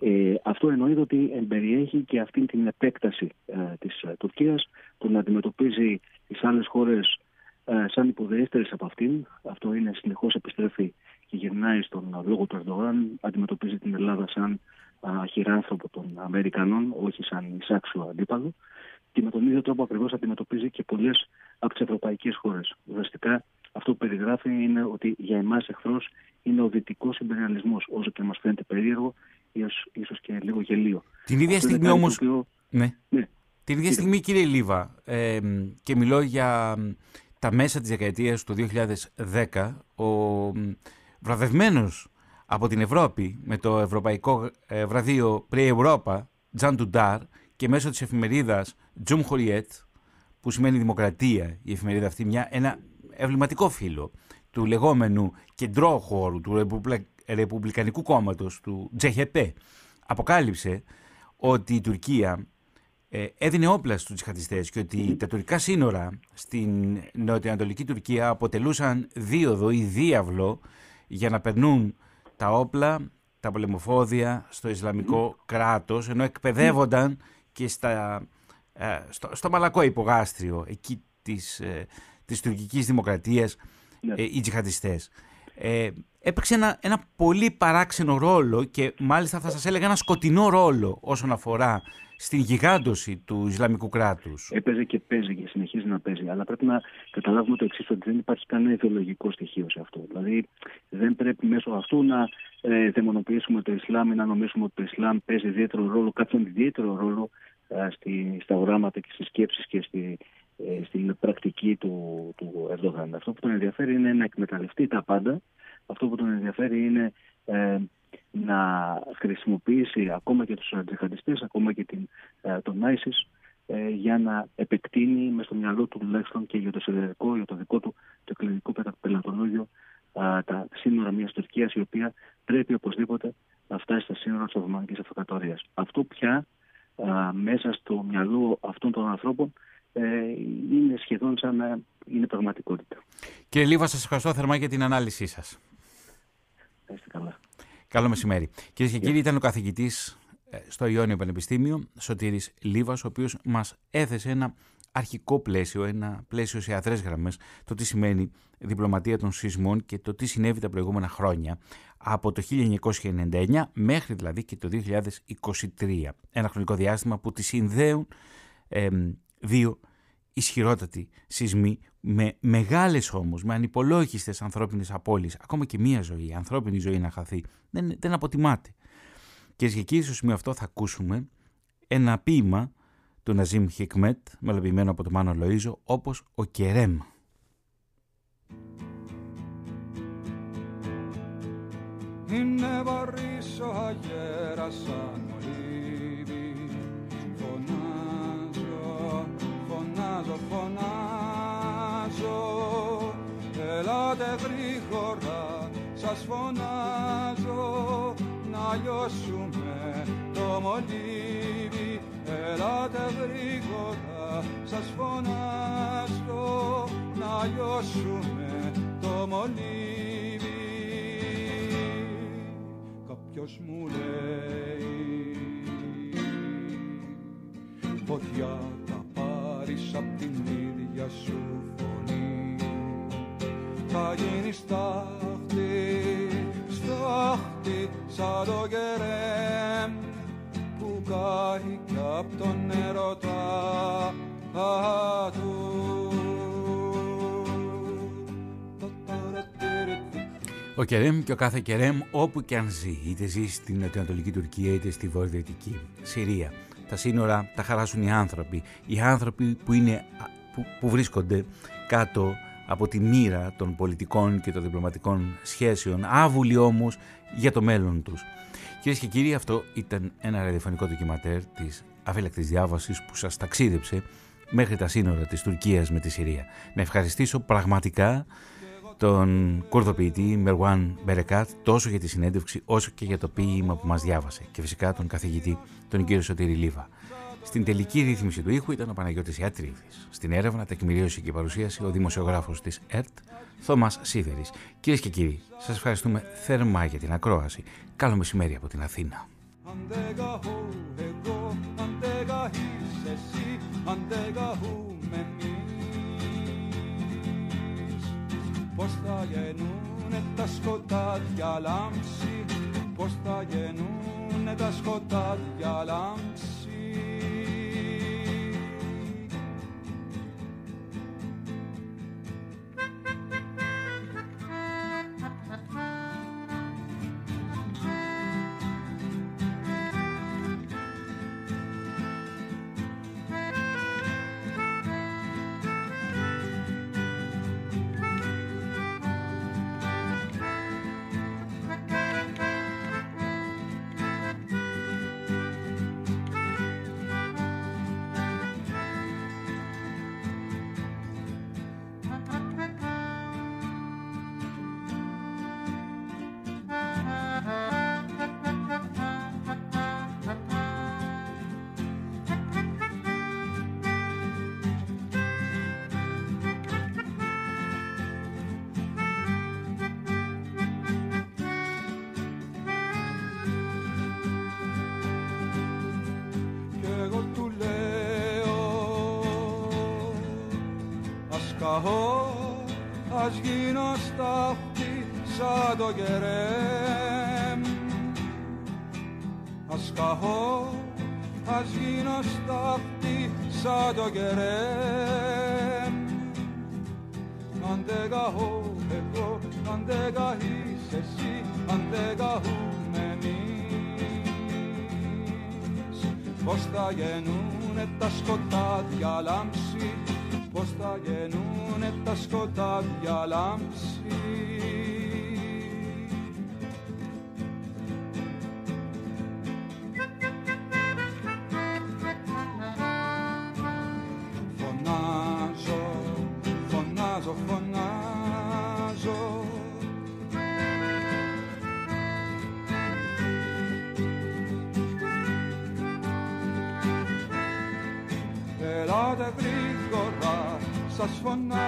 Ε, αυτό εννοείται ότι εμπεριέχει και αυτή την επέκταση α, της Τουρκίας, το να αντιμετωπίζει τις άλλες χώρες σαν υποδεέστερες από αυτήν. Αυτό είναι συνεχώς επιστρέφει και γυρνάει στον λόγο του Ερντογάν, αντιμετωπίζει την Ελλάδα σαν χειράνθρωπο των Αμερικανών, όχι σαν εισάξιο αντίπαλο. Και με τον ίδιο τρόπο ακριβώς αντιμετωπίζει και πολλές από τις ευρωπαϊκές χώρες. Ουσιαστικά αυτό που περιγράφει είναι ότι για εμάς εχθρός είναι ο δυτικός υπεριαλισμός, όσο και μας φαίνεται περίεργο, ίσως και λίγο γελίο. Την ίδια στιγμή όμω. Ναι. ναι. Την ίδια στιγμή, κύριε Λίβα, ε, και μιλώ για τα μέσα της δεκαετίας του 2010, ο βραβευμένος από την Ευρώπη με το ευρωπαϊκό ε, βραβείο Pre Europa, Τζαν Ντουντάρ, και μέσω της εφημερίδας Τζουμχοριέτ, που σημαίνει δημοκρατία, η εφημερίδα αυτή, μια, ένα εμβληματικό φύλλο του λεγόμενου κεντρό χώρου του Ρεπουμπλικανικού κόμματος, του Τζεχεπέ, αποκάλυψε ότι η Τουρκία ε, έδινε όπλα στους τζιχαντιστές και ότι τα τουρκικά σύνορα στην νοτιοανατολική Τουρκία αποτελούσαν δίωδο ή διάβλο για να περνούν τα όπλα, τα πολεμοφόδια στο Ισλαμικό κράτος, ενώ εκπαιδεύονταν και στα, ε, στο, στο μαλακό υπογάστριο εκεί της, ε, της τουρκικής δημοκρατίας ναι. οι τζιχαντιστές. Ε, έπαιξε ένα, ένα πολύ παράξενο ρόλο και μάλιστα θα σας έλεγα ένα σκοτεινό ρόλο όσον αφορά στην γιγάντωση του Ισλαμικού κράτους. Έπαιζε και παίζει και συνεχίζει να παίζει. Αλλά πρέπει να καταλάβουμε το εξής, ότι δεν υπάρχει κανένα ιδεολογικό στοιχείο σε αυτό. Δηλαδή, δεν πρέπει μέσω αυτού να ε, δαιμονοποιήσουμε το Ισλάμ ή να νομίσουμε ότι το Ισλάμ παίζει ιδιαίτερο ρόλο, κάποιον ιδιαίτερο ρόλο ε, στη, στα οράματα και στις σκέψεις και στη, ε, στην πρακτική του, του Ερντογάν. Αυτό που τον ενδιαφέρει είναι να εκμεταλλευτεί τα πάντα. Αυτό που τον ενδιαφέρει είναι ε, να χρησιμοποιήσει ακόμα και τους αντιχαντιστές, ακόμα και την, ε, τον ISIS ε, για να επεκτείνει με στο μυαλό του τουλάχιστον και για το εσωτερικό, για το δικό του το εκλογικό πελατολόγιο τα σύνορα μιας Τουρκίας η οποία πρέπει οπωσδήποτε να φτάσει στα σύνορα της Οθωμανικής Αυτοκρατορίας. Αυτό πια α, μέσα στο μυαλό αυτών των ανθρώπων ε, είναι σχεδόν σαν να είναι πραγματικότητα. Κύριε Λίβα, σας ευχαριστώ θερμά για την ανάλυση σας. Είστε καλά. Καλό μεσημέρι. Κυρίες και κύριοι, ήταν ο καθηγητής ε, στο Ιόνιο Πανεπιστήμιο, Σωτήρης Λίβας, ο οποίος μας έθεσε ένα αρχικό πλαίσιο, ένα πλαίσιο σε αδρές γραμμές, το τι σημαίνει διπλωματία των σεισμών και το τι συνέβη τα προηγούμενα χρόνια, από το 1999 μέχρι δηλαδή και το 2023. Ένα χρονικό διάστημα που τη συνδέουν ε, δύο ισχυρότατοι σεισμοί με μεγάλες όμως, με ανυπολόγιστες ανθρώπινες απώλειες, ακόμα και μία ζωή, η ανθρώπινη ζωή να χαθεί, δεν, δεν αποτιμάται. Και και κύριοι, στο σημείο αυτό θα ακούσουμε ένα ποίημα του Ναζίμ Χικμέτ, μελοποιημένο από τον Μάνο Λοΐζο, όπως ο Κερέμ. Είναι βαρύς ο αγέρας σαν μολύβι Φωνάζω, φωνάζω, φωνάζω Ελάτε γρήγορα, σας φωνάζω Να λιώσουμε το μολύβι. Ελάτε γρήγορα, σας φωνάζω Να λιώσουμε το μολύβι. Κάποιος μου λέει Φωτιά θα πάρεις απ' την ίδια σου φωνή Θα γίνεις στάχτη, στάχτη σαν το κερέμ που κάει κι απ' τον ερωτά του Ο Κερέμ και ο κάθε Κερέμ όπου και αν ζει, είτε ζει στην νοτιοανατολική Τουρκία είτε στη βορειοδυτική Συρία. Τα σύνορα τα χαράσουν οι άνθρωποι. Οι άνθρωποι που, είναι, που, που βρίσκονται κάτω από τη μοίρα των πολιτικών και των διπλωματικών σχέσεων, άβουλοι όμως για το μέλλον τους. Κυρίες και κύριοι, αυτό ήταν ένα ραδιοφωνικό ντοκιματέρ της αφύλακτης διάβασης που σας ταξίδεψε μέχρι τα σύνορα της Τουρκίας με τη Συρία. Να ευχαριστήσω πραγματικά τον κουρδοποιητή Μερουάν Μπερεκάτ τόσο για τη συνέντευξη όσο και για το ποίημα που μας διάβασε και φυσικά τον καθηγητή τον κύριο Σωτήρη Λίβα. Στην τελική ρύθμιση του ήχου ήταν ο Παναγιώτης Ιατρίδης. Στην έρευνα, τεκμηρίωση και παρουσίαση ο δημοσιογράφος της ΕΡΤ, Θωμάς Σίδερης. Κυρίες και κύριοι, σας ευχαριστούμε θερμά για την ακρόαση. Καλό μεσημέρι από την Αθήνα. Πώς θα γεννούνε τα σκοτάδια λάμψη Πώς θα γεννούνε τα σκοτάδια λάμψη καώ ας γίνω στάχτη σαν το κερέμ ας καώ ας γίνω στάχτη σαν το κερέμ αν δεν καώ εγώ αν δεν καείς εσύ αν δεν καούμενεις πως θα γεννούνε τα σκοτάδια λάμψη πως θα γεννούνε τα σκοτάδια λάμψη σας φωνάζω